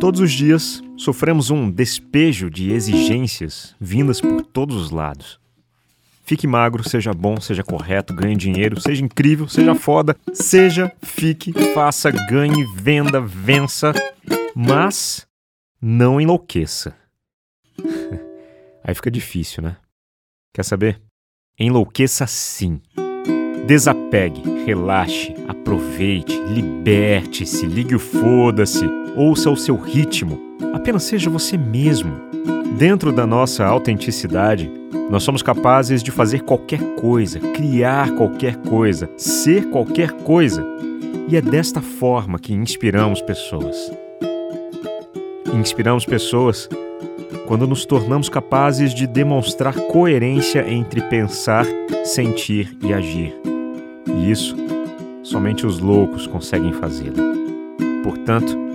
Todos os dias sofremos um despejo de exigências vindas por todos os lados. Fique magro, seja bom, seja correto, ganhe dinheiro, seja incrível, seja foda, seja, fique, faça, ganhe, venda, vença, mas não enlouqueça. Aí fica difícil, né? Quer saber? Enlouqueça sim. Desapegue, relaxe, aproveite, liberte-se, ligue o foda-se, ouça o seu ritmo. Apenas seja você mesmo. Dentro da nossa autenticidade, nós somos capazes de fazer qualquer coisa, criar qualquer coisa, ser qualquer coisa. E é desta forma que inspiramos pessoas. Inspiramos pessoas quando nos tornamos capazes de demonstrar coerência entre pensar, sentir e agir. E isso somente os loucos conseguem fazê-lo. Portanto,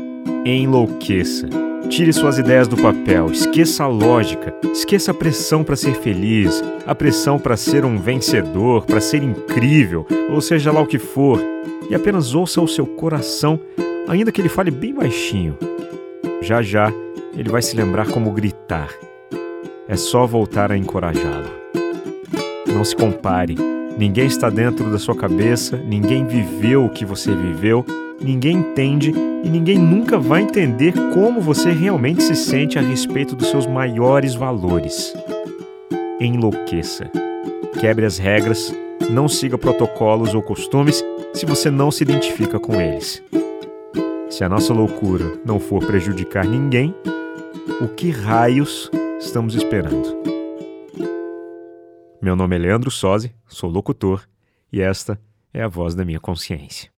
enlouqueça. Tire suas ideias do papel, esqueça a lógica, esqueça a pressão para ser feliz, a pressão para ser um vencedor, para ser incrível, ou seja lá o que for, e apenas ouça o seu coração, ainda que ele fale bem baixinho. Já já ele vai se lembrar como gritar. É só voltar a encorajá-lo. Não se compare Ninguém está dentro da sua cabeça, ninguém viveu o que você viveu, ninguém entende e ninguém nunca vai entender como você realmente se sente a respeito dos seus maiores valores. Enlouqueça. Quebre as regras, não siga protocolos ou costumes se você não se identifica com eles. Se a nossa loucura não for prejudicar ninguém, o que raios estamos esperando? Meu nome é Leandro Sozzi, sou locutor e esta é a voz da minha consciência.